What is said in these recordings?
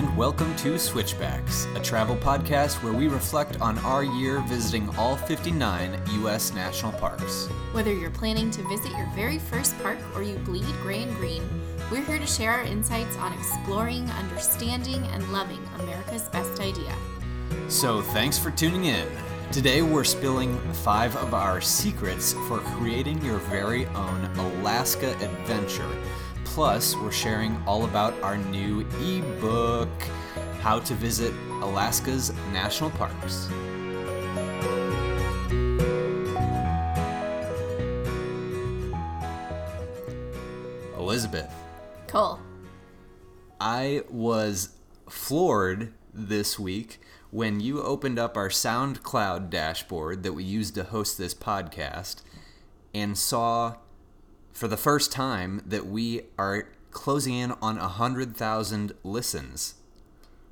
and welcome to Switchbacks, a travel podcast where we reflect on our year visiting all 59 U.S. national parks. Whether you're planning to visit your very first park or you bleed gray and green, we're here to share our insights on exploring, understanding, and loving America's best idea. So, thanks for tuning in. Today, we're spilling five of our secrets for creating your very own Alaska adventure Plus, we're sharing all about our new ebook, How to Visit Alaska's National Parks. Elizabeth. Cole. I was floored this week when you opened up our SoundCloud dashboard that we use to host this podcast and saw for the first time that we are closing in on 100,000 listens.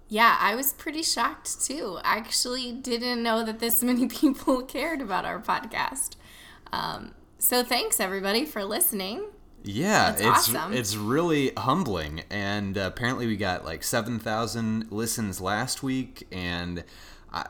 Yeah, I was pretty shocked too. I actually didn't know that this many people cared about our podcast. Um, so thanks everybody for listening. Yeah, it's awesome. it's really humbling, and uh, apparently we got like seven thousand listens last week, and I,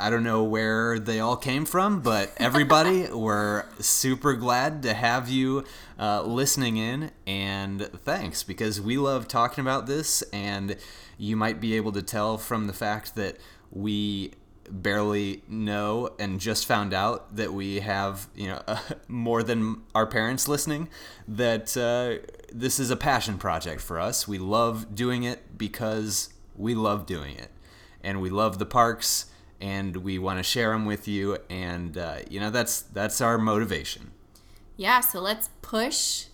I don't know where they all came from, but everybody, we're super glad to have you uh, listening in. And thanks, because we love talking about this. And you might be able to tell from the fact that we barely know and just found out that we have, you know, uh, more than our parents listening, that uh, this is a passion project for us. We love doing it because we love doing it. And we love the parks and we want to share them with you and uh, you know that's that's our motivation. Yeah so let's push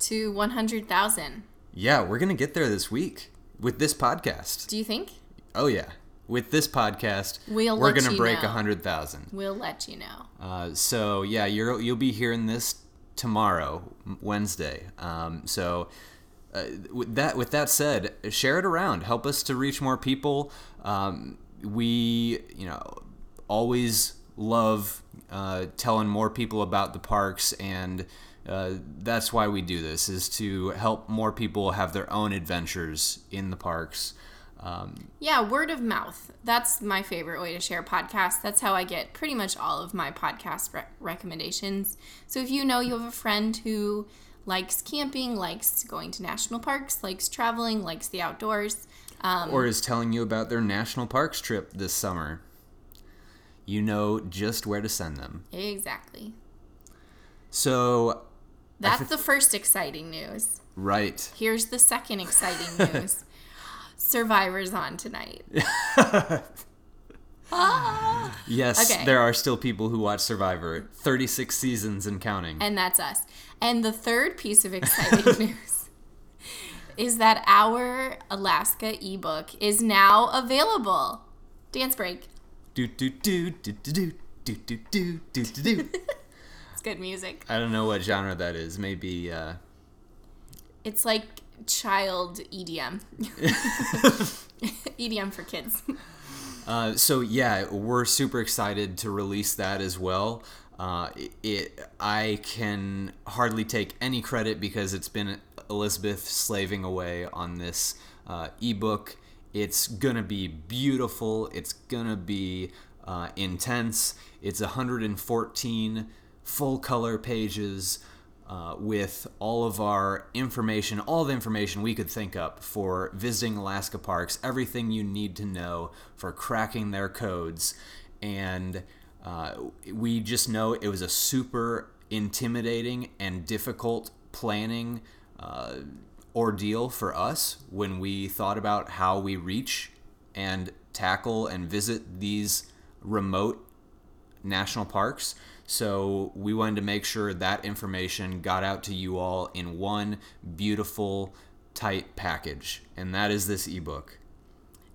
to 100000 yeah we're gonna get there this week with this podcast. Do you think? Oh yeah. With this podcast we'll we're gonna break a hundred thousand. We'll let you know. Uh, so yeah you're you'll be hearing this tomorrow wednesday. Um, so uh, with that with that said share it around. Help us to reach more people. Um, we, you know, always love uh, telling more people about the parks and uh, that's why we do this is to help more people have their own adventures in the parks. Um, yeah word of mouth. That's my favorite way to share podcasts. That's how i get pretty much all of my podcast re- recommendations. So if you know you have a friend who likes camping likes going to national parks likes traveling likes the outdoors um, or is telling you about their national parks trip this summer. You know just where to send them. Exactly. So. That's the first exciting news. Right. Here's the second exciting news Survivor's on tonight. ah! Yes, okay. there are still people who watch Survivor. 36 seasons and counting. And that's us. And the third piece of exciting news is that our Alaska ebook is now available. Dance break. Do do do do do do do do do do do. It's good music. I don't know what genre that is. Maybe. uh It's like child EDM. EDM for kids. Uh, so yeah, we're super excited to release that as well. Uh, it, I can hardly take any credit because it's been Elizabeth slaving away on this uh, ebook. It's gonna be beautiful. It's gonna be uh, intense. It's 114 full color pages uh, with all of our information, all the information we could think up for visiting Alaska parks, everything you need to know for cracking their codes. And uh, we just know it was a super intimidating and difficult planning uh, ordeal for us when we thought about how we reach and tackle and visit these remote national parks. So we wanted to make sure that information got out to you all in one beautiful, tight package. And that is this ebook.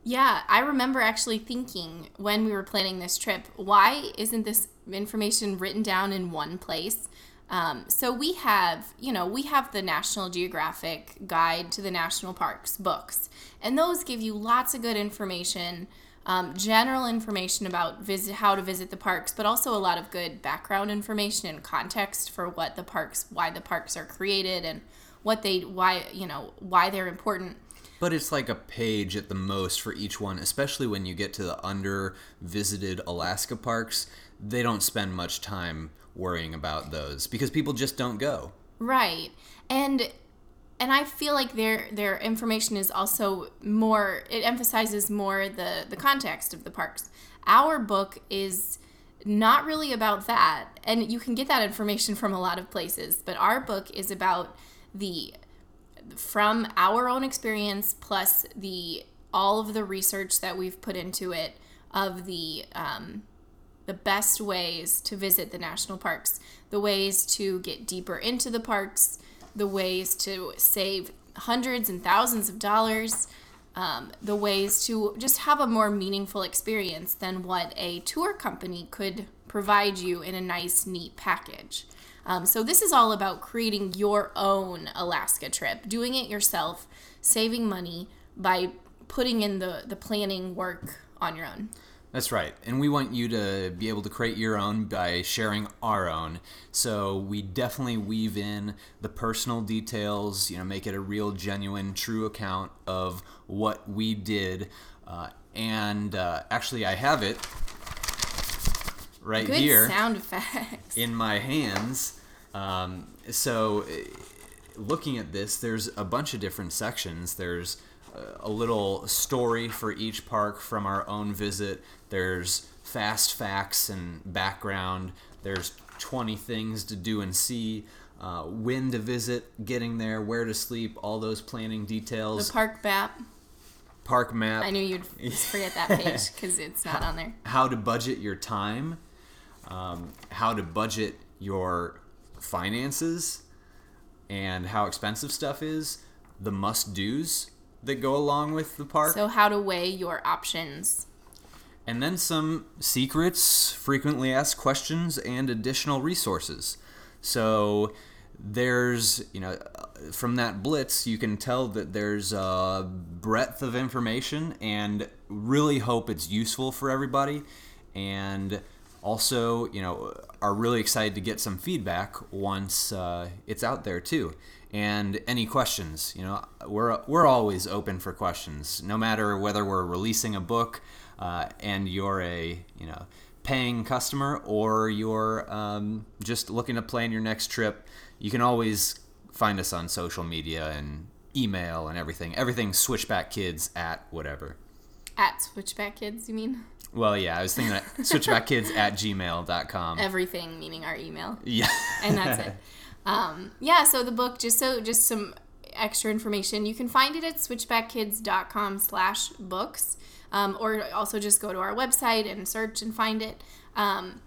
Yeah, I remember actually thinking when we were planning this trip, why isn't this information written down in one place? Um, so we have, you know, we have the National Geographic Guide to the National Parks books, and those give you lots of good information, um, general information about visit how to visit the parks, but also a lot of good background information and context for what the parks, why the parks are created, and what they, why you know, why they're important. But it's like a page at the most for each one, especially when you get to the under visited Alaska parks. They don't spend much time worrying about those because people just don't go. Right. And and I feel like their their information is also more it emphasizes more the the context of the parks. Our book is not really about that. And you can get that information from a lot of places, but our book is about the from our own experience plus the all of the research that we've put into it of the um, the best ways to visit the national parks, the ways to get deeper into the parks, the ways to save hundreds and thousands of dollars, um, the ways to just have a more meaningful experience than what a tour company could provide you in a nice, neat package. Um, so, this is all about creating your own Alaska trip, doing it yourself, saving money by putting in the, the planning work on your own. That's right. And we want you to be able to create your own by sharing our own. So we definitely weave in the personal details, you know, make it a real, genuine, true account of what we did. Uh, and uh, actually, I have it right Good here sound effects. in my hands. Um, so, looking at this, there's a bunch of different sections. There's a little story for each park from our own visit. There's fast facts and background. There's 20 things to do and see. Uh, when to visit, getting there, where to sleep, all those planning details. The park map. Park map. I knew you'd forget that page because it's not on there. How to budget your time. Um, how to budget your finances and how expensive stuff is. The must dos that go along with the park. So, how to weigh your options. And then some secrets, frequently asked questions, and additional resources. So, there's, you know, from that blitz, you can tell that there's a breadth of information and really hope it's useful for everybody. And also, you know, are really excited to get some feedback once uh, it's out there too. And any questions you know we're we're always open for questions no matter whether we're releasing a book uh, and you're a you know paying customer or you're um, just looking to plan your next trip. You can always find us on social media and email and everything. Everything switchback kids at whatever. At switchback kids you mean well yeah i was thinking that switchbackkids at gmail.com everything meaning our email yeah and that's it um, yeah, so the book, just so just some extra information, you can find it at switchbackkids.com slash books. Um, or also just go to our website and search and find it. Um,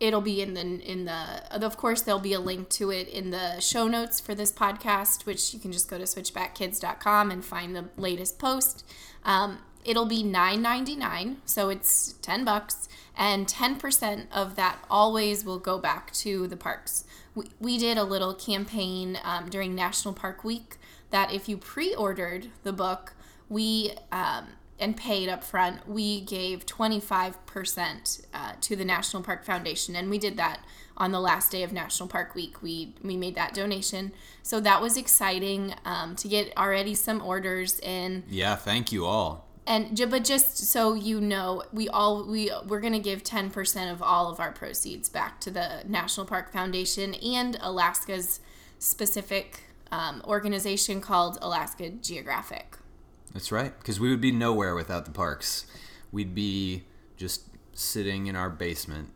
it'll be in the in the of course there'll be a link to it in the show notes for this podcast, which you can just go to switchbackkids.com and find the latest post. Um, it'll be nine ninety nine, so it's ten bucks, and ten percent of that always will go back to the parks we, we did a little campaign um, during National Park Week that if you pre ordered the book, we um, and paid up front, we gave 25% uh, to the National Park Foundation. And we did that on the last day of National Park Week. We, we made that donation. So that was exciting um, to get already some orders in. Yeah, thank you all and but just so you know we all we we're going to give 10% of all of our proceeds back to the national park foundation and alaska's specific um, organization called alaska geographic. That's right because we would be nowhere without the parks. We'd be just sitting in our basement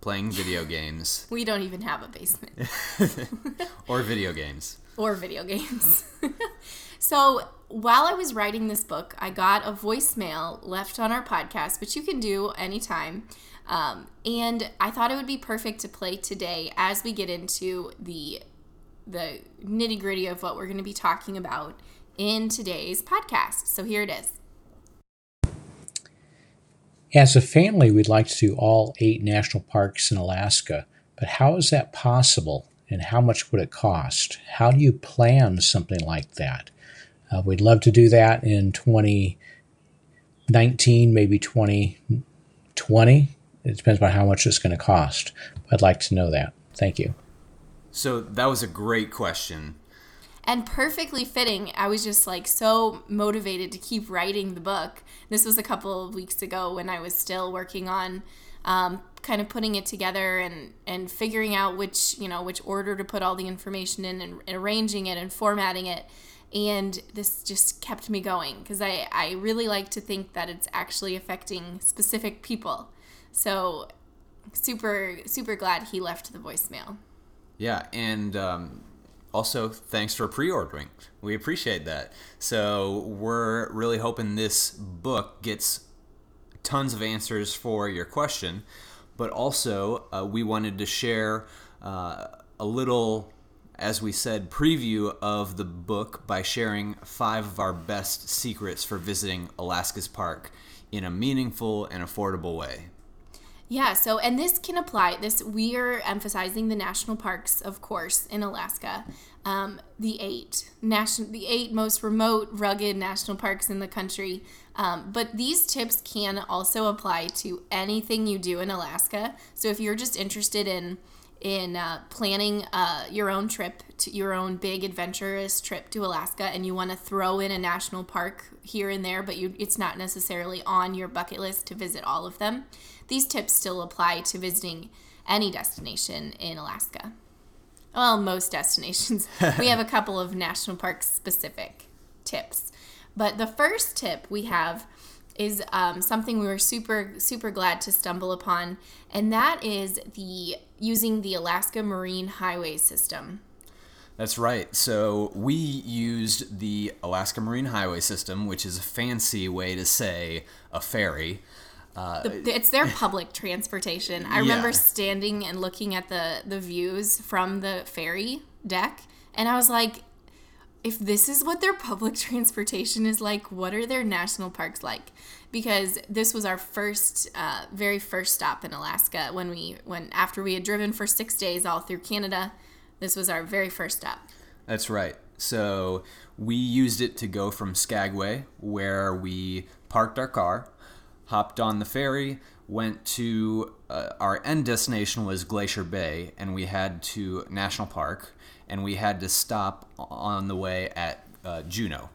playing video games. We don't even have a basement. Or video games. Or video games. So while I was writing this book, I got a voicemail left on our podcast, which you can do anytime. Um, and I thought it would be perfect to play today as we get into the the nitty gritty of what we're going to be talking about in today's podcast. So here it is. As a family, we'd like to do all eight national parks in Alaska, but how is that possible and how much would it cost? How do you plan something like that? Uh, we'd love to do that in 2019, maybe 2020. It depends on how much it's going to cost. I'd like to know that. Thank you. So that was a great question. and perfectly fitting. I was just like so motivated to keep writing the book. This was a couple of weeks ago when I was still working on um, kind of putting it together and and figuring out which you know which order to put all the information in and, and arranging it and formatting it and this just kept me going because I, I really like to think that it's actually affecting specific people. So super super glad he left the voicemail. Yeah and um, also thanks for pre-ordering. We appreciate that. So we're really hoping this book gets tons of answers for your question but also uh, we wanted to share uh, a little as we said, preview of the book by sharing five of our best secrets for visiting Alaska's park in a meaningful and affordable way. Yeah, so and this can apply. This we are emphasizing the national parks, of course, in Alaska. Um, the eight national, the eight most remote, rugged national parks in the country. Um, but these tips can also apply to anything you do in Alaska. So if you're just interested in in uh, planning uh, your own trip to your own big adventurous trip to Alaska and you want to throw in a national park here and there but you it's not necessarily on your bucket list to visit all of them these tips still apply to visiting any destination in Alaska. Well most destinations. We have a couple of national park specific tips but the first tip we have is um, something we were super super glad to stumble upon and that is the using the alaska marine highway system. That's right. So we used the alaska marine highway system which is a fancy way to say a ferry. Uh, the, it's their public transportation. I yeah. remember standing and looking at the the views from the ferry deck and i was like if this is what their public transportation is like, what are their national parks like? Because this was our first, uh, very first stop in Alaska when we, when after we had driven for six days all through Canada, this was our very first stop. That's right. So we used it to go from Skagway, where we parked our car, hopped on the ferry, went to uh, our end destination was Glacier Bay, and we had to National Park and we had to stop on the way at uh, Juneau,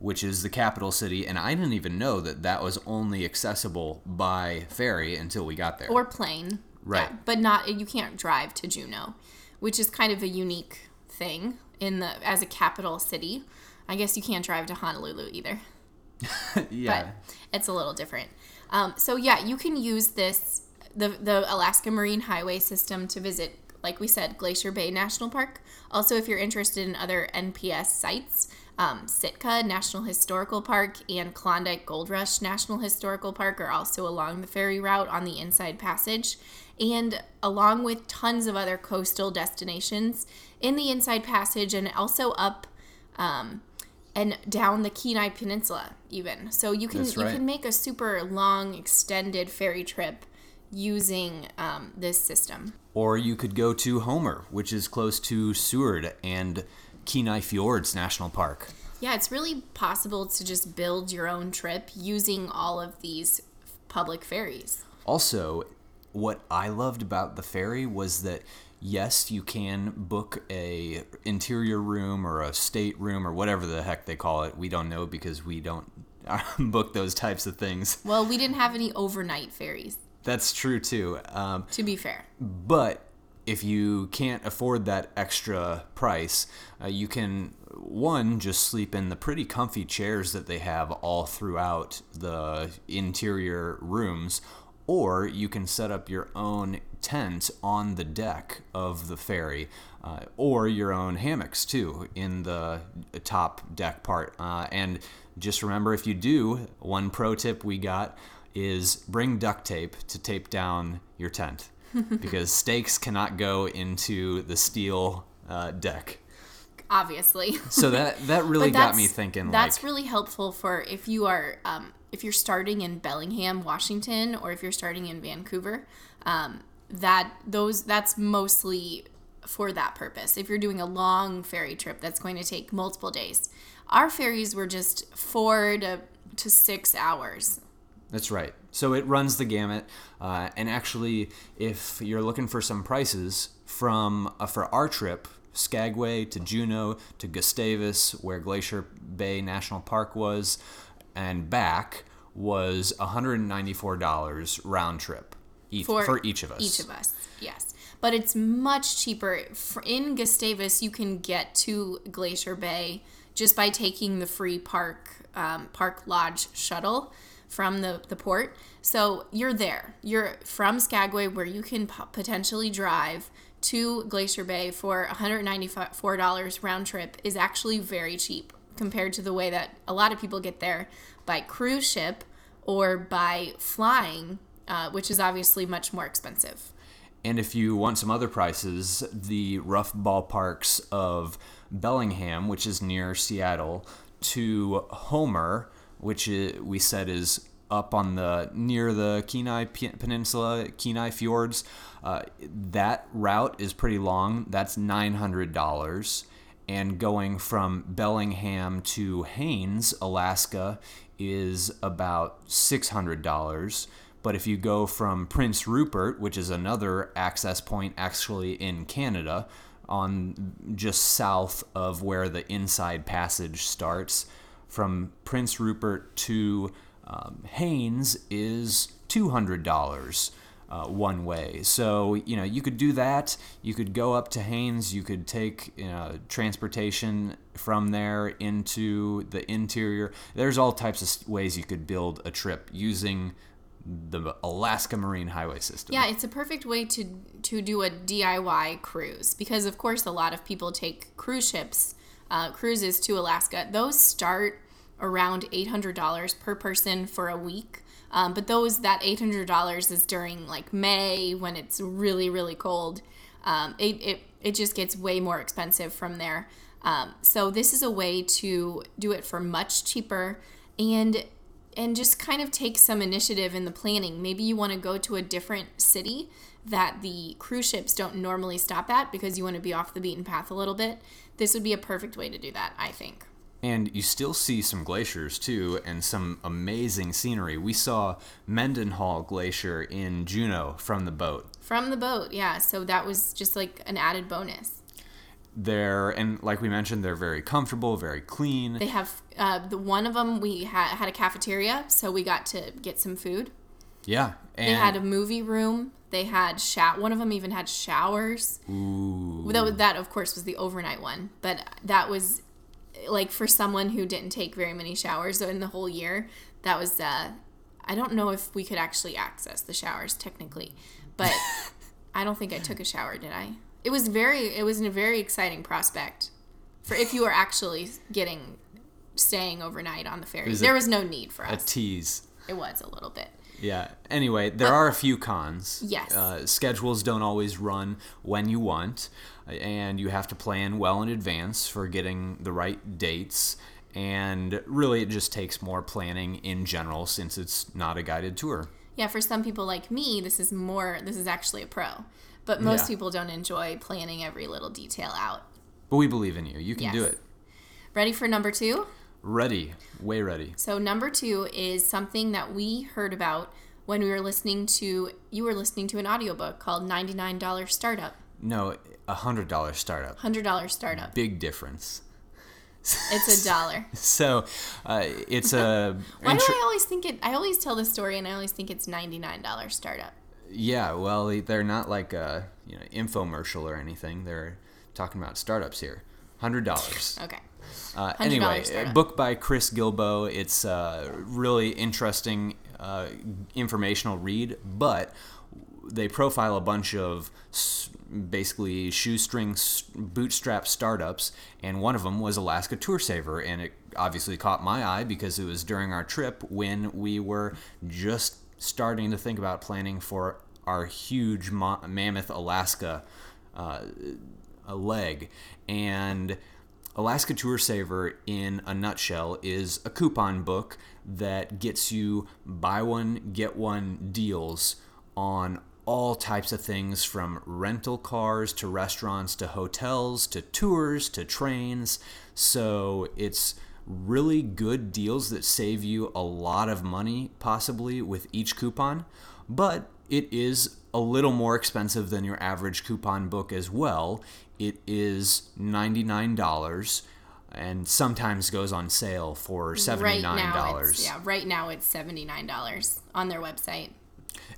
which is the capital city. And I didn't even know that that was only accessible by ferry until we got there. Or plane. Right. Yeah, but not, you can't drive to Juneau, which is kind of a unique thing in the as a capital city. I guess you can't drive to Honolulu either. yeah. But it's a little different. Um, so yeah, you can use this the the Alaska Marine Highway system to visit like we said, Glacier Bay National Park. Also, if you're interested in other NPS sites, um, Sitka National Historical Park and Klondike Gold Rush National Historical Park are also along the ferry route on the Inside Passage. And along with tons of other coastal destinations in the Inside Passage and also up um, and down the Kenai Peninsula, even. So you can right. you can make a super long, extended ferry trip using um, this system. Or you could go to Homer, which is close to Seward and Kenai Fjords National Park. Yeah, it's really possible to just build your own trip using all of these public ferries. Also, what I loved about the ferry was that yes, you can book a interior room or a state room or whatever the heck they call it. We don't know because we don't book those types of things. Well, we didn't have any overnight ferries. That's true too. Um, to be fair. But if you can't afford that extra price, uh, you can one just sleep in the pretty comfy chairs that they have all throughout the interior rooms, or you can set up your own tent on the deck of the ferry, uh, or your own hammocks too in the top deck part. Uh, and just remember, if you do, one pro tip we got is bring duct tape to tape down your tent because stakes cannot go into the steel uh, deck. Obviously. so that that really got me thinking. That's like, really helpful for if you are um, if you're starting in Bellingham, Washington, or if you're starting in Vancouver. Um, that those that's mostly for that purpose. If you're doing a long ferry trip that's going to take multiple days, our ferries were just four to to six hours that's right. So it runs the gamut. Uh, and actually, if you're looking for some prices from uh, for our trip Skagway to Juneau to Gustavus, where Glacier Bay National Park was, and back was $194 round trip each, for, for each of us. Each of us, yes. But it's much cheaper. In Gustavus, you can get to Glacier Bay just by taking the free park um, park lodge shuttle from the, the port. So you're there. You're from Skagway, where you can potentially drive to Glacier Bay for $194 round trip is actually very cheap compared to the way that a lot of people get there by cruise ship or by flying, uh, which is obviously much more expensive. And if you want some other prices, the rough ballparks of Bellingham, which is near Seattle, to Homer, which we said is up on the near the Kenai Peninsula, Kenai Fjords. Uh, that route is pretty long. That's nine hundred dollars, and going from Bellingham to Haines, Alaska, is about six hundred dollars. But if you go from Prince Rupert, which is another access point actually in Canada, on just south of where the inside passage starts, from Prince Rupert to um, Haines is $200 uh, one way. So, you know, you could do that. You could go up to Haines. You could take you know, transportation from there into the interior. There's all types of ways you could build a trip using the Alaska Marine Highway System. Yeah, it's a perfect way to to do a DIY cruise because of course a lot of people take cruise ships uh, cruises to Alaska. Those start around $800 per person for a week. Um, but those that $800 is during like May when it's really really cold. Um, it, it it just gets way more expensive from there. Um, so this is a way to do it for much cheaper and and just kind of take some initiative in the planning. Maybe you want to go to a different city that the cruise ships don't normally stop at because you want to be off the beaten path a little bit this would be a perfect way to do that, I think. And you still see some glaciers too, and some amazing scenery. We saw Mendenhall Glacier in Juneau from the boat. From the boat, yeah. So that was just like an added bonus. They're and like we mentioned, they're very comfortable, very clean. They have uh, the one of them. We ha- had a cafeteria, so we got to get some food. Yeah, they had a movie room. They had shower. One of them even had showers. Ooh. That, that of course was the overnight one, but that was like for someone who didn't take very many showers in the whole year. That was. Uh, I don't know if we could actually access the showers technically, but I don't think I took a shower. Did I? It was very. It was a very exciting prospect for if you were actually getting staying overnight on the ferry. Was there a, was no need for us. A tease. It was a little bit. Yeah. Anyway, there but, are a few cons. Yes. Uh, schedules don't always run when you want, and you have to plan well in advance for getting the right dates. And really, it just takes more planning in general since it's not a guided tour. Yeah, for some people like me, this is more, this is actually a pro. But most yeah. people don't enjoy planning every little detail out. But we believe in you. You can yes. do it. Ready for number two? Ready, way ready. So number two is something that we heard about when we were listening to you were listening to an audiobook called $99 Startup. No, a hundred dollar startup. Hundred dollar startup. Big difference. It's a dollar. so, uh, it's a. Why do I always think it? I always tell the story, and I always think it's ninety nine dollar startup. Yeah, well, they're not like a you know infomercial or anything. They're talking about startups here. Hundred dollars. okay. Uh, anyway, book by Chris Guillebeau. It's a really interesting, uh, informational read, but they profile a bunch of basically shoestring bootstrap startups, and one of them was Alaska Tour Saver, and it obviously caught my eye because it was during our trip when we were just starting to think about planning for our huge mammoth Alaska uh, leg, and Alaska Tour Saver, in a nutshell, is a coupon book that gets you buy one, get one deals on all types of things from rental cars to restaurants to hotels to tours to trains. So it's really good deals that save you a lot of money, possibly with each coupon, but it is a little more expensive than your average coupon book as well. It is $99 and sometimes goes on sale for $79. Right now, yeah, right now it's seventy nine dollars on their website.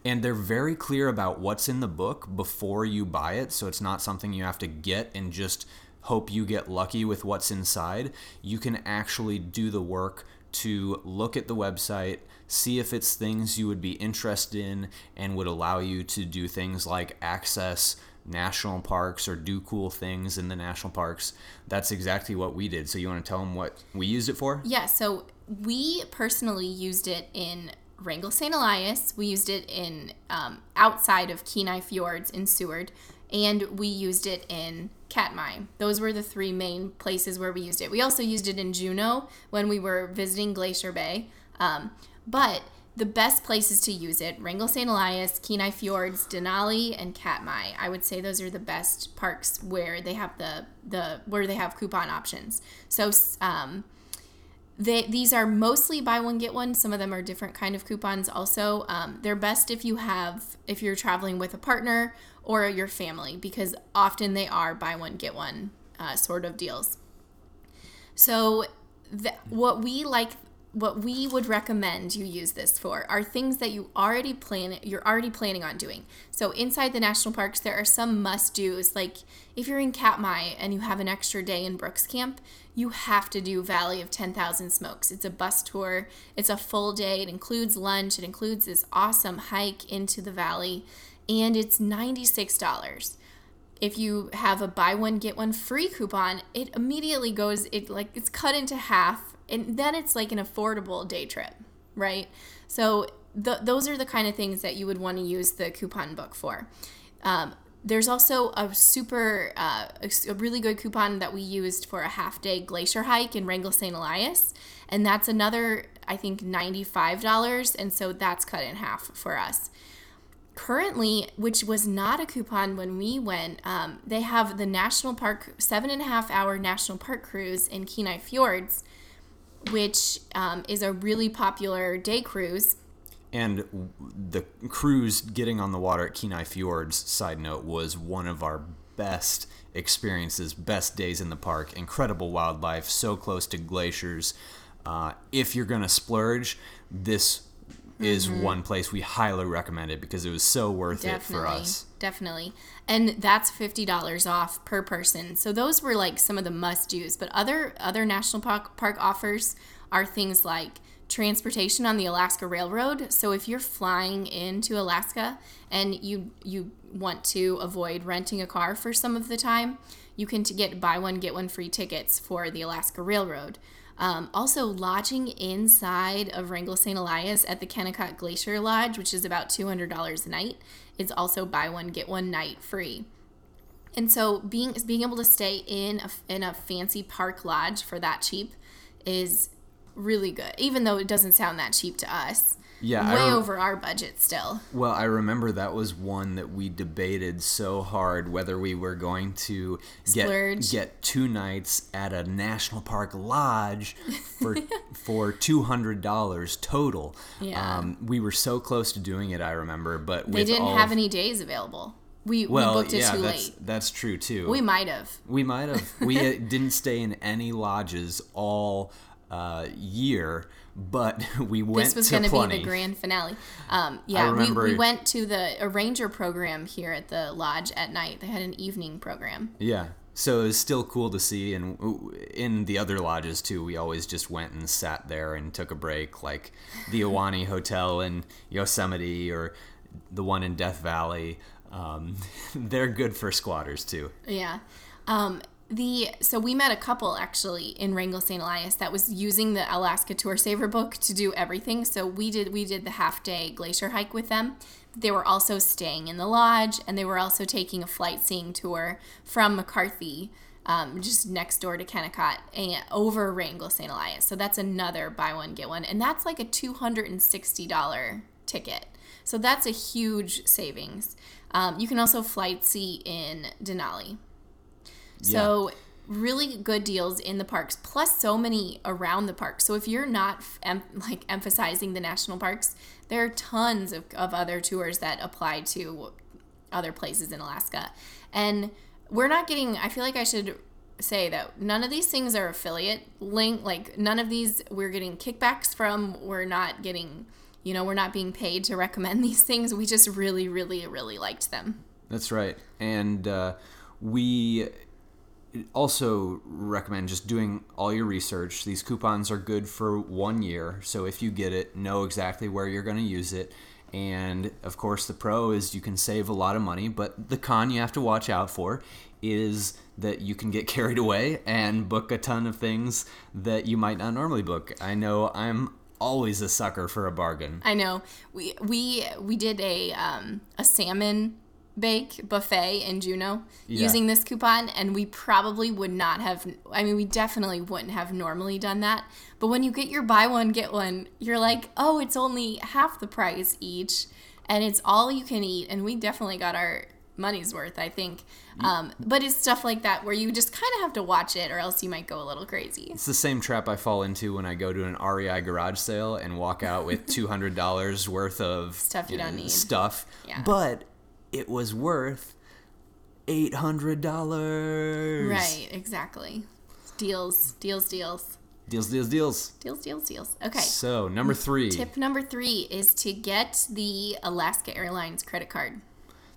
And they're very clear about what's in the book before you buy it, so it's not something you have to get and just hope you get lucky with what's inside. You can actually do the work to look at the website, see if it's things you would be interested in and would allow you to do things like access national parks or do cool things in the national parks. That's exactly what we did. So you want to tell them what we used it for? Yeah, so we personally used it in Wrangell St. Elias. We used it in um, outside of Kenai Fjords in Seward, and we used it in Katmai. Those were the three main places where we used it. We also used it in Juneau when we were visiting Glacier Bay. Um, but the best places to use it Wrangell St. Elias, Kenai Fjords, Denali, and Katmai. I would say those are the best parks where they have the, the where they have coupon options. So um, they, these are mostly buy one get one. Some of them are different kind of coupons. Also, um, they're best if you have if you're traveling with a partner or your family because often they are buy one get one uh, sort of deals. So, what we like what we would recommend you use this for are things that you already plan you're already planning on doing. So inside the national parks there are some must-dos like if you're in Katmai and you have an extra day in Brooks Camp, you have to do Valley of 10,000 Smokes. It's a bus tour. It's a full day. It includes lunch. It includes this awesome hike into the valley and it's $96 if you have a buy one get one free coupon it immediately goes it like it's cut into half and then it's like an affordable day trip right so th- those are the kind of things that you would want to use the coupon book for um, there's also a super uh, a really good coupon that we used for a half day glacier hike in wrangell st elias. And that's another i think $95 and so that's cut in half for us. Currently, which was not a coupon when we went, um, they have the national park, seven and a half hour national park cruise in Kenai Fjords, which um, is a really popular day cruise. And the cruise getting on the water at Kenai Fjords, side note, was one of our best experiences, best days in the park. Incredible wildlife, so close to glaciers. Uh, if you're going to splurge, this is mm-hmm. one place we highly recommend it because it was so worth definitely, it for us. Definitely. And that's $50 off per person. So those were like some of the must-dos, but other other national park, park offers are things like transportation on the Alaska Railroad. So if you're flying into Alaska and you you want to avoid renting a car for some of the time, you can get buy one get one free tickets for the Alaska Railroad. Um, also, lodging inside of Wrangell St. Elias at the Kennecott Glacier Lodge, which is about $200 a night, is also buy one, get one night free. And so, being being able to stay in a, in a fancy park lodge for that cheap is really good, even though it doesn't sound that cheap to us yeah, way re- over our budget still. Well, I remember that was one that we debated so hard whether we were going to get get two nights at a national park lodge for for two hundred dollars total. Yeah, um, we were so close to doing it. I remember, but they didn't have any days available. We, well, we booked it yeah, too that's, late. That's true too. We might have. We might have. we didn't stay in any lodges all uh, year but we went this was going to be the grand finale. Um, yeah we, we went to the arranger program here at the lodge at night. They had an evening program. Yeah so it was still cool to see and in the other lodges too we always just went and sat there and took a break like the Ahwahnee Hotel in Yosemite or the one in Death Valley. Um, they're good for squatters too. Yeah. Um, the so we met a couple actually in Wrangell St. Elias that was using the Alaska Tour Saver book to do everything. So we did we did the half day glacier hike with them. They were also staying in the lodge and they were also taking a flight seeing tour from McCarthy, um, just next door to Kennecott and over Wrangell St. Elias. So that's another buy one get one, and that's like a two hundred and sixty dollar ticket. So that's a huge savings. Um, you can also flight see in Denali. So yeah. really good deals in the parks, plus so many around the park. So if you're not em- like emphasizing the national parks, there are tons of, of other tours that apply to other places in Alaska. And we're not getting, I feel like I should say that none of these things are affiliate link. Like, none of these we're getting kickbacks from. We're not getting, you know, we're not being paid to recommend these things. We just really, really, really liked them. That's right. And uh, we also recommend just doing all your research. These coupons are good for one year. So if you get it, know exactly where you're going to use it. And of course, the pro is you can save a lot of money, but the con you have to watch out for is that you can get carried away and book a ton of things that you might not normally book. I know I'm always a sucker for a bargain. I know. We we we did a um, a salmon bake buffet in Juneau Yeah. using this coupon and we probably would not have I mean we definitely wouldn't have normally done that. But when you get your buy one get one, you're like, "Oh, it's only half the price each and it's all you can eat." And we definitely got our money's worth, I think. Um, but it's stuff like that where you just kind of have to watch it or else you might go a little crazy. It's the same trap I fall into when I go to an REI garage sale and walk out with two hundred dollars worth of Stuff you don't need. Stuff, Yeah. but it was worth eight hundred dollars. Right, exactly. Deals, deals, deals. Deals, deals, deals. Deals, deals, deals. Okay. So number three. Tip number three is to get the Alaska Airlines credit card.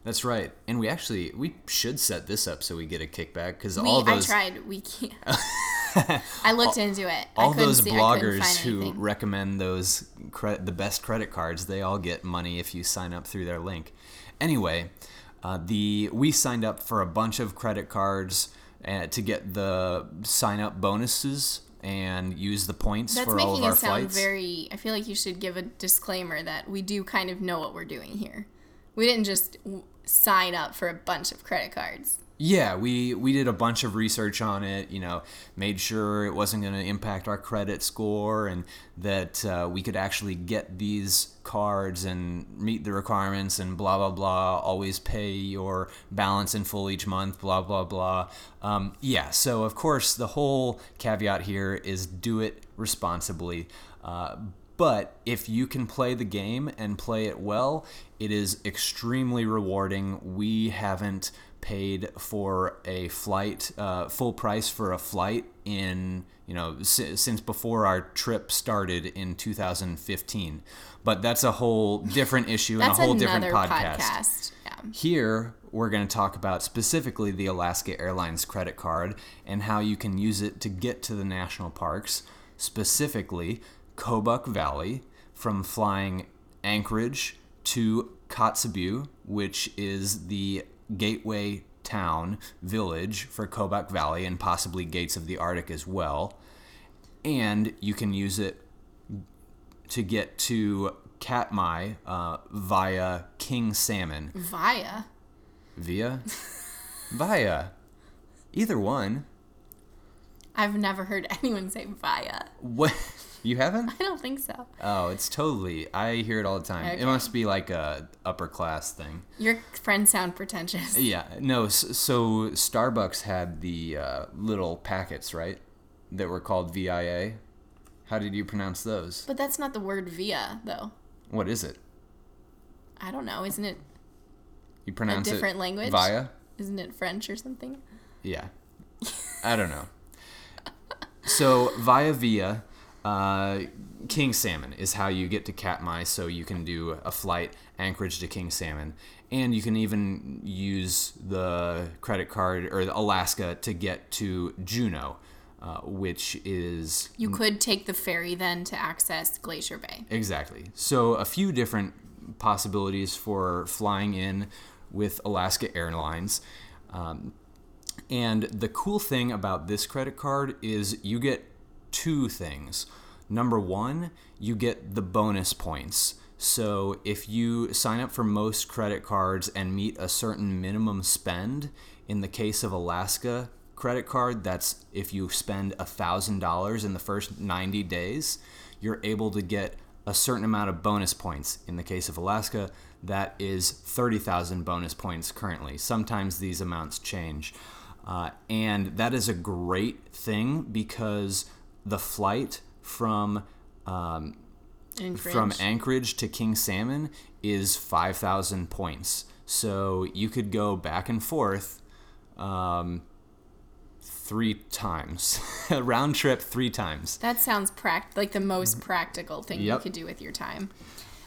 That's right. And we actually we should set this up so we get a kickback because all those I tried. We can't. I looked into it. All those see, bloggers who anything. recommend those cre- the best credit cards, they all get money if you sign up through their link. Anyway, uh, the we signed up for a bunch of credit cards uh, to get the sign up bonuses and use the points That's for all of our flights. That's making it sound very. I feel like you should give a disclaimer that we do kind of know what we're doing here. We didn't just w- sign up for a bunch of credit cards. Yeah, we we did a bunch of research on it. You know, made sure it wasn't going to impact our credit score, and that uh, we could actually get these cards and meet the requirements, and blah blah blah. Always pay your balance in full each month. Blah blah blah. Um, yeah. So of course, the whole caveat here is do it responsibly. Uh, but if you can play the game and play it well, it is extremely rewarding. We haven't paid for a flight, uh, full price for a flight in, you know, si- since before our trip started in 2015. But that's a whole different issue and a whole different podcast. Yeah. here, we're going to talk about specifically the Alaska Airlines credit card and how you can use it to get to the national parks, specifically Kobuk Valley, from flying Anchorage to Kotzebue, which is the gateway town, village for Kobuk Valley and possibly Gates of the Arctic as well. And you can use it to get to Katmai uh, via King Salmon. Via. Via? Via. Either one. I've never heard anyone say via. What? You haven't? I don't think so. Oh, it's totally. I hear it all the time. Okay. It must be like a upper class thing. Your friends sound pretentious. Yeah. No. So Starbucks had the uh, little packets, right? That were called VIA. How did you pronounce those? But that's not the word via, though. What is it? I don't know. Isn't it? You pronounce it different language? Via. Isn't it French or something? Yeah. I don't know. So via via, uh, King Salmon is how you get to Katmai. So you can do a flight Anchorage to King Salmon, and you can even use the credit card or the Alaska to get to Juneau, uh, which is You could take the ferry then to access Glacier Bay. Exactly. So a few different possibilities for flying in with Alaska Airlines. Um, and the cool thing about this credit card is you get two things. Number one, you get the bonus points. So if you sign up for most credit cards and meet a certain minimum spend, in the case of Alaska credit card, that's if you spend $1,000 in the first 90 days, you're able to get a certain amount of bonus points. In the case of Alaska, that is 30,000 bonus points currently. Sometimes these amounts change. Uh, and that is a great thing because the flight from um, In from Anchorage to King Salmon is 5,000 points. So you could go back and forth um, three times, a round trip three times. That sounds pract like the most practical thing you could do with your time.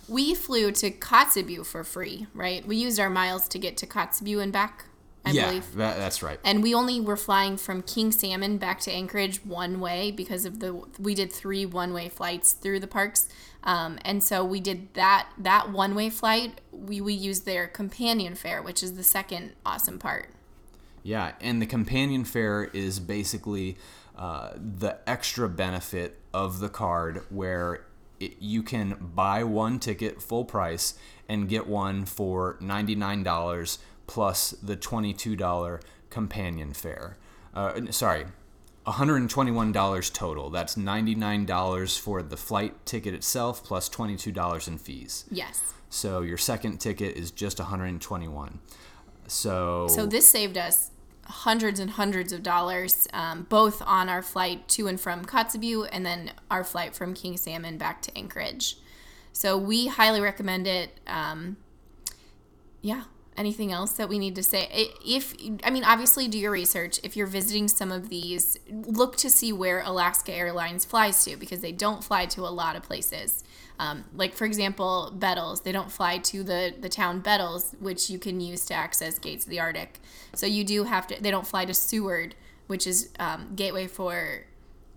We flew to Kotzebue for free, right? We used our miles to get to Kotzebue and back, I yeah, believe. that, that's right. And we only were flying from King Salmon back to Anchorage one way because of the we did three one way flights through the parks, um, and so we did that that one way flight. We we used their companion fare, which is the second awesome part. Yeah, and the companion fare is basically uh, the extra benefit of the card where it, you can buy one ticket full price and get one for $99 plus the $22 companion fare. Uh, sorry, $121 total. That's $99 for the flight ticket itself plus $22 in fees. Yes. So your second ticket is just 121. So So this saved us hundreds and hundreds of dollars, um, both on our flight to and from Kotzebue and then our flight from King Salmon back to Anchorage. So we highly recommend it. Um, yeah. Anything else that we need to say? If I mean, obviously, do your research. If you're visiting some of these, look to see where Alaska Airlines flies to because they don't fly to a lot of places. Um, like for example, Bettles, they don't fly to the the town Bettles, which you can use to access Gates of the Arctic. So you do have to. They don't fly to Seward, which is um, gateway for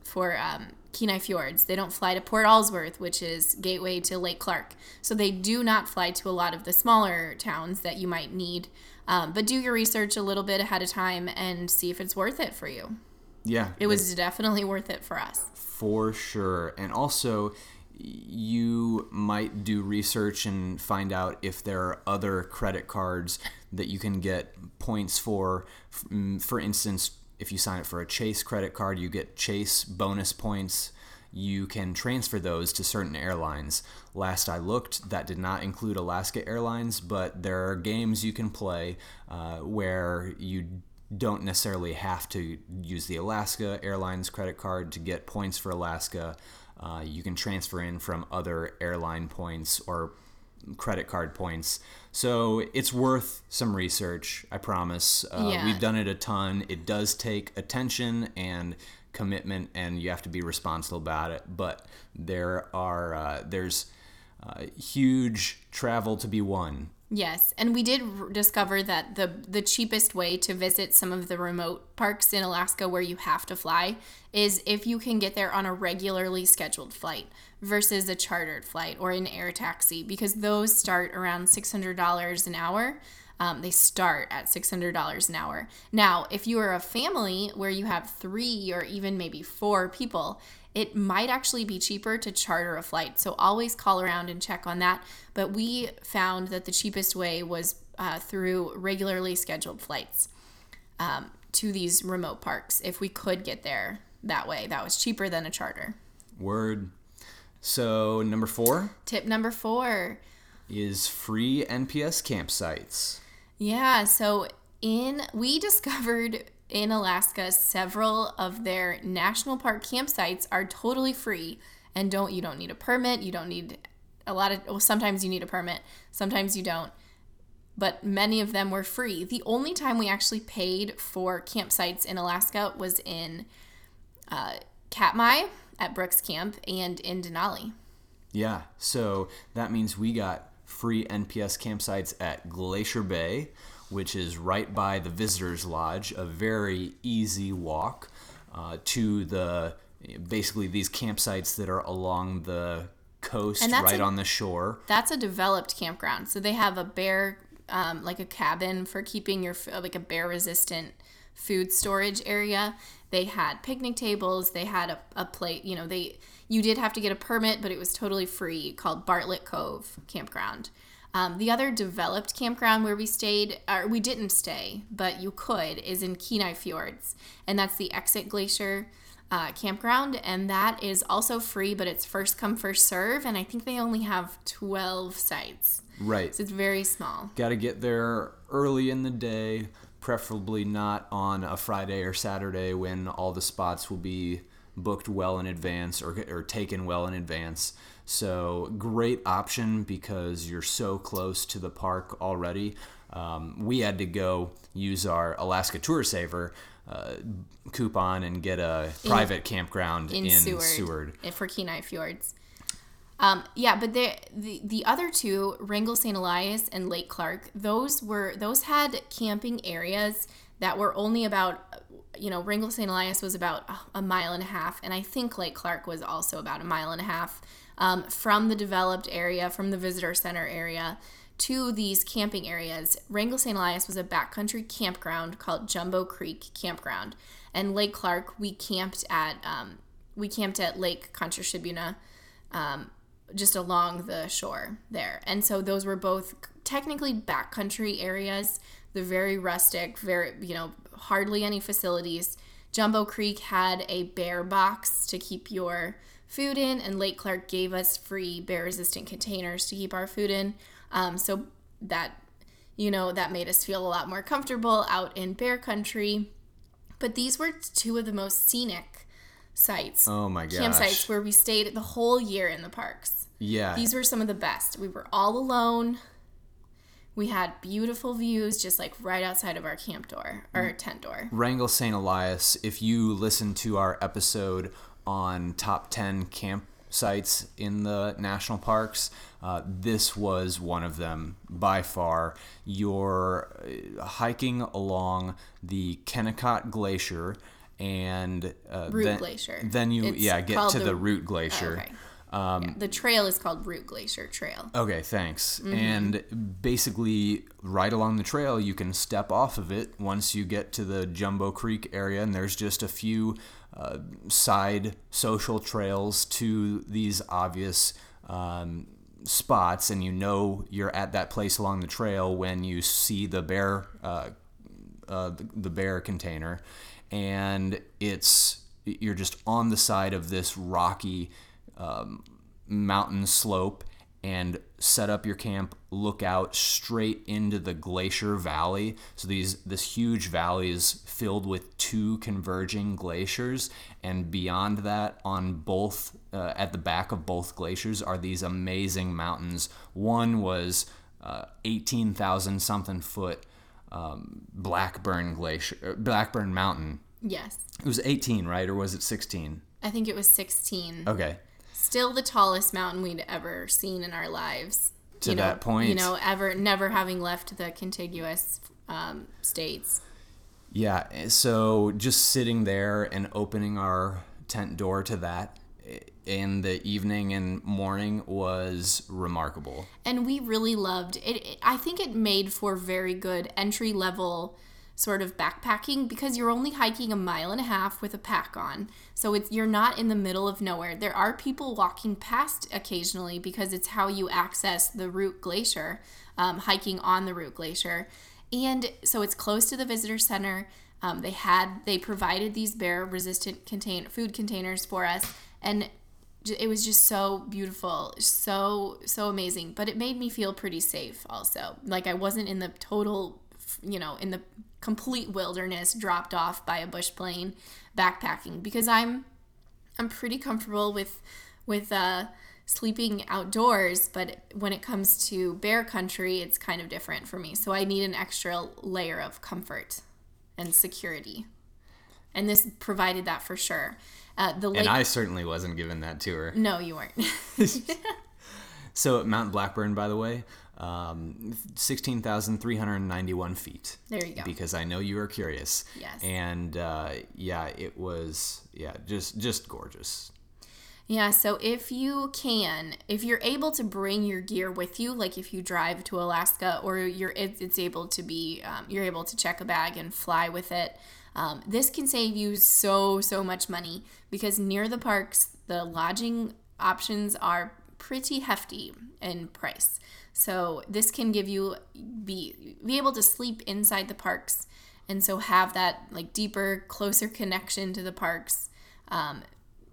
for um, Kenai Fjords. They don't fly to Port Alsworth, which is gateway to Lake Clark. So they do not fly to a lot of the smaller towns that you might need. Um, but do your research a little bit ahead of time and see if it's worth it for you. yeah, It was definitely worth it for us. For sure. And also, you might do research and find out if there are other credit cards that you can get points for. Mm, For instance, if you sign up for a Chase credit card, you get Chase bonus points. You can transfer those to certain airlines. Last I looked, that did not include Alaska Airlines, but there are games you can play uh, where you don't necessarily have to use the Alaska Airlines credit card to get points for Alaska. Uh, you can transfer in from other airline points or credit card points. So it's worth some research, I promise. Uh, Yeah. We've done it a ton. It does take attention and commitment, and you have to be responsible about it. But there are uh, there's uh, huge travel to be won. Yes, and we did r- discover that the the cheapest way to visit some of the remote parks in Alaska where you have to fly is if you can get there on a regularly scheduled flight versus a chartered flight or an air taxi because those start around $600 an hour. Um, they start at $600 an hour. Now, if you are a family where you have three or even maybe four people, it might actually be cheaper to charter a flight. So always call around and check on that. But we found that the cheapest way was uh, through regularly scheduled flights um, to these remote parks. If we could get there that way, that was cheaper than a charter. Word. So number four Tip number four. is free NPS campsites. Yeah, so in we discovered in Alaska several of their national park campsites are totally free and don't you don't need a permit, you don't need a lot of well, sometimes you need a permit, sometimes you don't. But many of them were free. The only time we actually paid for campsites in Alaska was in uh, Katmai at Brooks Camp and in Denali. Yeah, so that means we got free NPS campsites at Glacier Bay, which is right by the Visitors Lodge, a very easy walk uh, to the basically these campsites that are along the coast, right a- on the shore. That's a developed campground. So they have a bear, um, like a cabin for keeping your like a bear resistant food storage area. They had picnic tables. They had a, a plate. You know, they you did have to get a permit, but it was totally free. Called Bartlett Cove Campground. Um, the other developed campground where we stayed, or we didn't stay, but you could, is in Kenai Fjords, and that's the Exit Glacier uh, campground, and that is also free, but it's first come first serve, and I think they only have twelve sites, Right. so it's very small. Got to get there early in the day, preferably not on a Friday or Saturday when all the spots will be booked well in advance or, or taken well in advance. So, great option because you're so close to the park already. um, we had to go use our Alaska Tour Saver uh, coupon and get a private campground in, in Seward, Seward. eh, for Kenai Fjords. Um, yeah, but the, the the other two, Wrangell St. Elias and Lake Clark, those were those had camping areas that were only about, you know, Wrangell St. Elias was about a mile and a half, and I think Lake Clark was also about a mile and a half um, from the developed area, from the visitor center area to these camping areas. Wrangell St. Elias was a backcountry campground called Jumbo Creek Campground, and Lake Clark we camped at um, we camped at Lake Contra um, just along the shore there. And so those were both technically backcountry areas. They're very rustic, very you know hardly any facilities. Jumbo Creek had a bear box to keep your food in, and Lake Clark gave us free bear resistant containers to keep our food in. Um, so that, you know, that made us feel a lot more comfortable out in bear country. But these were two of the most scenic sites, Oh my gosh. campsites where we stayed the whole year in the parks. Yeah. These were some of the best. We were all alone. We had beautiful views just like right outside of our camp door or tent door. Wrangell St. Elias, if you listen to our episode on top 10 campsites in the national parks, uh, this was one of them by far. You're uh, hiking along the Kennecott Glacier and uh, Root then, Glacier. Then you, It's yeah, get to the- the, Root Glacier. Okay. Yeah, the trail is called Root Glacier Trail. Okay, thanks. Mm-hmm. And basically, right along the trail, you can step off of it once you get to the Jumbo Creek area, and there's just a few side social trails to these obvious um, spots, and you know you're at that place along the trail when you see the bear, uh, uh, the, the bear container, and it's you're just on the side of this rocky um, mountain slope and set up your camp look out straight into the glacier valley so these this huge valley is filled with two converging glaciers and beyond that on both uh, at the back of both glaciers are these amazing mountains one was uh, 18,000 something foot um, Blackburn Glacier, uh, Blackburn Mountain. Yes. It was 18, right? Or was it 16? I think it was 16. Okay. Still the tallest mountain we'd ever seen in our lives. To you know, that point. You know, ever never having left the contiguous um, states. Yeah. So just sitting there and opening our tent door to that in the evening and morning was remarkable. and we really loved it, it i think it made for very good entry level sort of backpacking because you're only hiking a mile and a half with a pack on. So it's you're not in the middle of nowhere. There are people walking past occasionally because it's how you access the root glacier um, hiking on the root glacier. And so it's close to the visitor center. Um, they had they provided these bear resistant contain food containers for us. And it was just so beautiful so so amazing. But it made me feel pretty safe also. Like i wasn't in the total you know in the complete wilderness dropped off by a bush plane backpacking because i'm i'm pretty comfortable with with uh sleeping outdoors but when it comes to bear country it's kind of different for me. So i need an extra layer of comfort and security. And this provided that for sure. Uh, the lake And I certainly wasn't given that tour. no you weren't. So at Mount Blackburn, by the way, um, 16,391 feet. There you go. Because I know you were curious. Yes. And uh, yeah, it was, yeah, just just gorgeous. Yeah, so if you can, if you're able to bring your gear with you, like if you drive to Alaska or you're it, it's able to be, um, you're able to check a bag and fly with it. Um, this can save you so so much money because near the parks, the lodging options are pretty hefty in price. So this can give you be be able to sleep inside the parks, and so have that like deeper, closer connection to the parks. Um,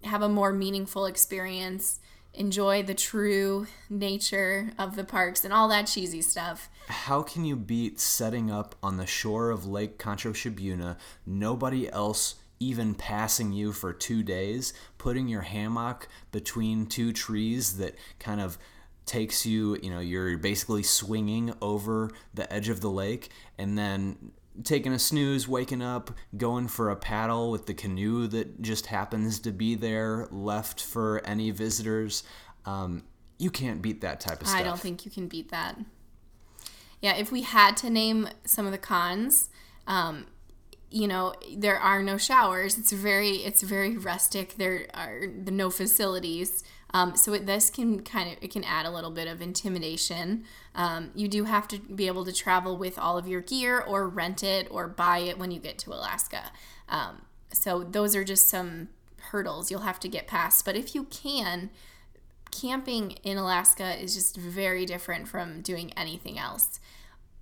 have a more meaningful experience, enjoy the true nature of the parks and all that cheesy stuff. How can you beat setting up on the shore of Lake Kontrashibuna, nobody else even passing you for two days, putting your hammock between two trees that kind of takes you, you know, you're basically swinging over the edge of the lake and then taking a snooze, waking up, going for a paddle with the canoe that just happens to be there, left for any visitors. Um, you can't beat that type of stuff. I don't think you can beat that. Yeah, if we had to name some of the cons, um, you know, there are no showers. It's very, it's very rustic. There are no facilities. Um, so it, this can kind of it can add a little bit of intimidation. Um, you do have to be able to travel with all of your gear, or rent it, or buy it when you get to Alaska. Um, so those are just some hurdles you'll have to get past. But if you can, camping in Alaska is just very different from doing anything else.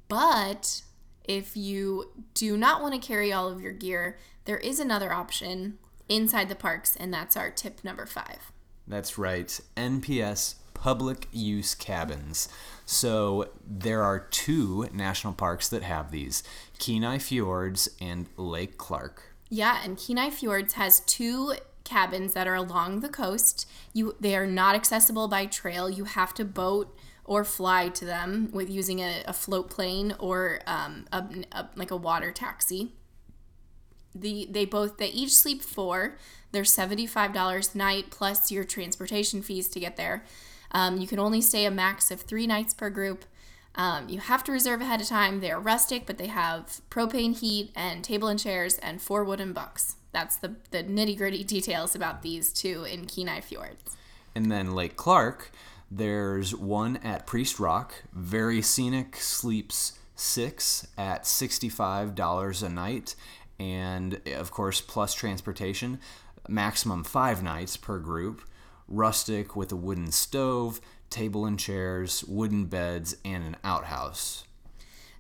But if you do not want to carry all of your gear, there is another option inside the parks, and that's our tip number five. That's right. NPS public use cabins. So there are two national parks that have these Kenai Fjords and Lake Clark. Yeah, and Kenai Fjords has two cabins that are along the coast. You they are not accessible by trail. You have to boat or fly to them with using a, a float plane or um, a, a, like a water taxi. The they both they each sleep four. They're seventy five dollars a night plus your transportation fees to get there. Um, you can only stay a max of three nights per group. Um, you have to reserve ahead of time. They are rustic, but they have propane heat and table and chairs and four wooden bunks. That's the, the nitty gritty details about these two in Kenai Fjords. And then Lake Clark, there's one at Priest Rock, very scenic, sleeps six at $65 a night, and of course, plus transportation, maximum five nights per group. Rustic with a wooden stove, table and chairs, wooden beds, and an outhouse.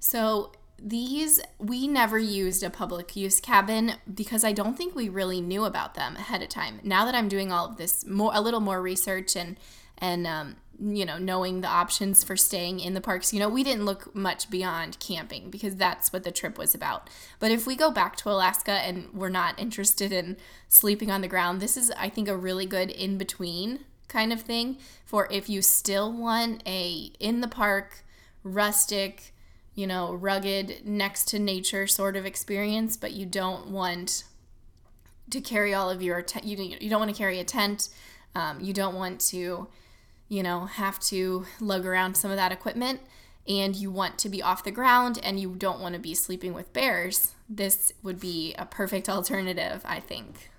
So these we never used a public use cabin because I don't think we really knew about them ahead of time. Now that I'm doing all of this more a little more research and and um, you know knowing the options for staying in the parks, you know we didn't look much beyond camping because that's what the trip was about. But if we go back to Alaska and we're not interested in sleeping on the ground, this is I think a really good in between kind of thing for if you still want a in the park rustic you know, rugged, next to nature sort of experience, but you don't want to carry all of your te- you you don't want to carry a tent. Um, you don't want to, you know, have to lug around some of that equipment, and you want to be off the ground, and you don't want to be sleeping with bears. This would be a perfect alternative, I think.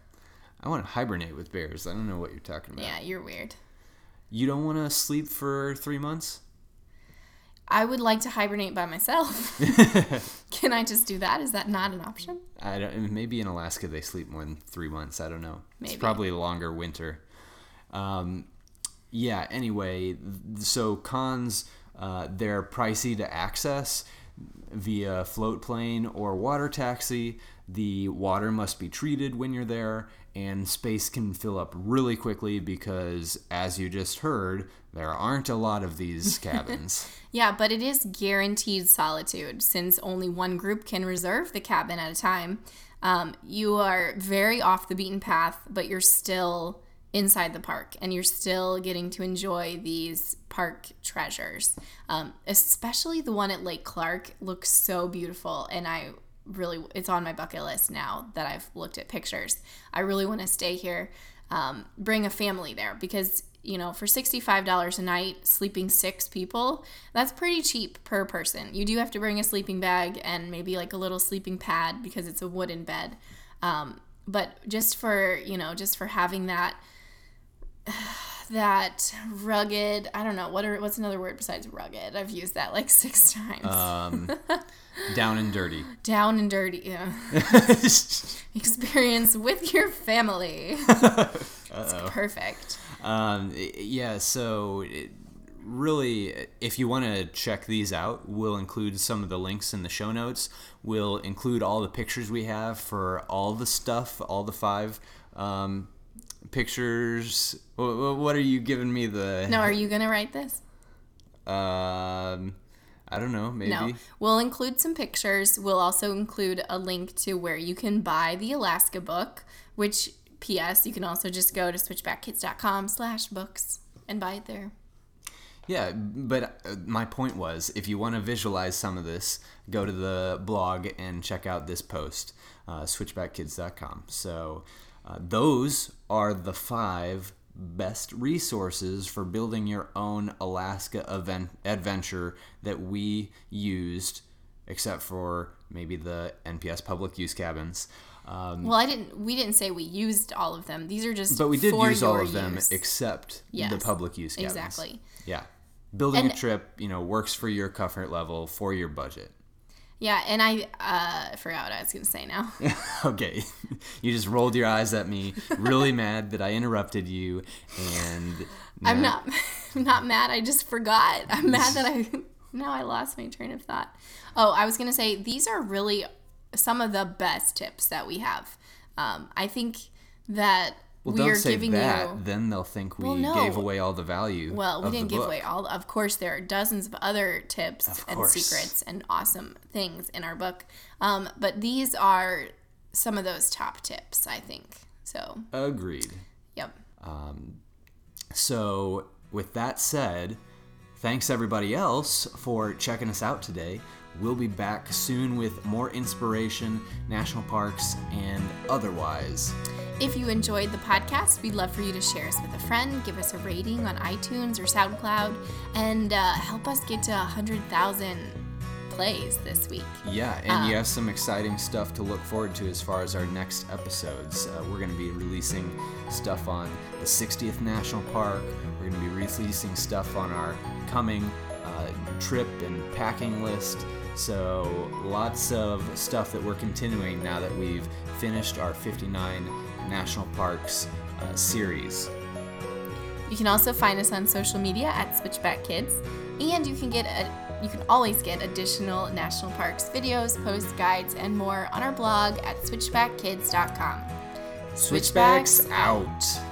I want to hibernate with bears. I don't know what you're talking about. Yeah, you're weird. You don't want to sleep for three months? I would like to hibernate by myself. Can I just do that? Is that not an option? I don't. Maybe in Alaska they sleep more than three months. I don't know. Maybe. It's probably a longer winter. Um, yeah. Anyway, so cons. Uh, they're pricey to access via float plane or water taxi. The water must be treated when you're there, and space can fill up really quickly because, as you just heard, there aren't a lot of these cabins. yeah, but it is guaranteed solitude since only one group can reserve the cabin at a time. Um, you are very off the beaten path, but you're still inside the park and you're still getting to enjoy these park treasures. Um, especially the one at Lake Clark looks so beautiful, and I really it's on my bucket list now that I've looked at pictures. I really want to stay here, um, bring a family there because you know for $65 a night sleeping six people that's pretty cheap per person you do have to bring a sleeping bag and maybe like a little sleeping pad because it's a wooden bed um, but just for you know just for having that that rugged i don't know what are what's another word besides rugged? I've used that like six times. Um, down and dirty. Down and dirty yeah. experience with your family. It's perfect. Um, yeah so it, really if you want to check these out we'll include some of the links in the show notes. We'll include all the pictures we have for all the stuff all the five um, pictures. What are you giving me the? No, are you gonna write this? Um, I don't know. Maybe. No, we'll include some pictures. We'll also include a link to where you can buy the Alaska book. Which, P.S. You can also just go to switchbackkids.com/books and buy it there. Yeah, but uh, my point was if you want to visualize some of this, go to the blog and check out this post, uh, switchbackkids.com. So uh, those are the five best resources for building your own Alaska event adventure that we used, except for maybe the NPS public use cabins. Um, Well, I didn't. We didn't say we used all of them. These are just. but we did use all of them use. except the public use cabins. Exactly. Yeah. Building And- a trip, you know, works for your comfort level, for your budget. Yeah, and I uh, forgot what I was going to say now. okay. you just rolled your eyes at me, really mad that I interrupted you, and I'm not. I'm not mad. I just forgot. I'm mad that I. Now I lost my train of thought. Oh, I was going to say these are really some of the best tips that we have. Um, I think that Well, we don't are say giving that. you. Then they'll think we Well, no. gave away all the value. Well, we of didn't give book. away all. Of course, there are dozens of other tips and course. secrets and awesome things in our book. Um, but these are some of those top tips, I think. So, Agreed. yep. So, with that said, thanks everybody else for checking us out today. We'll be back soon with more inspiration, national parks, and otherwise. If you enjoyed the podcast, we'd love for you to share us with a friend, give us a rating on iTunes or SoundCloud, and uh, help us get to 100,000 plays this week. Yeah, and Uh, you have some exciting stuff to look forward to as far as our next episodes. Uh, we're going to be releasing stuff on the 60th National Park. We're going to be releasing stuff on our coming uh, trip and packing list. So, lots of stuff that we're continuing now that we've finished our 59 national parks uh, series. You can also find us on social media at Switchback Kids, and you can get a you can always get additional national parks videos, posts, guides, and more on our blog at switchbackkids.com. Switchbacks out.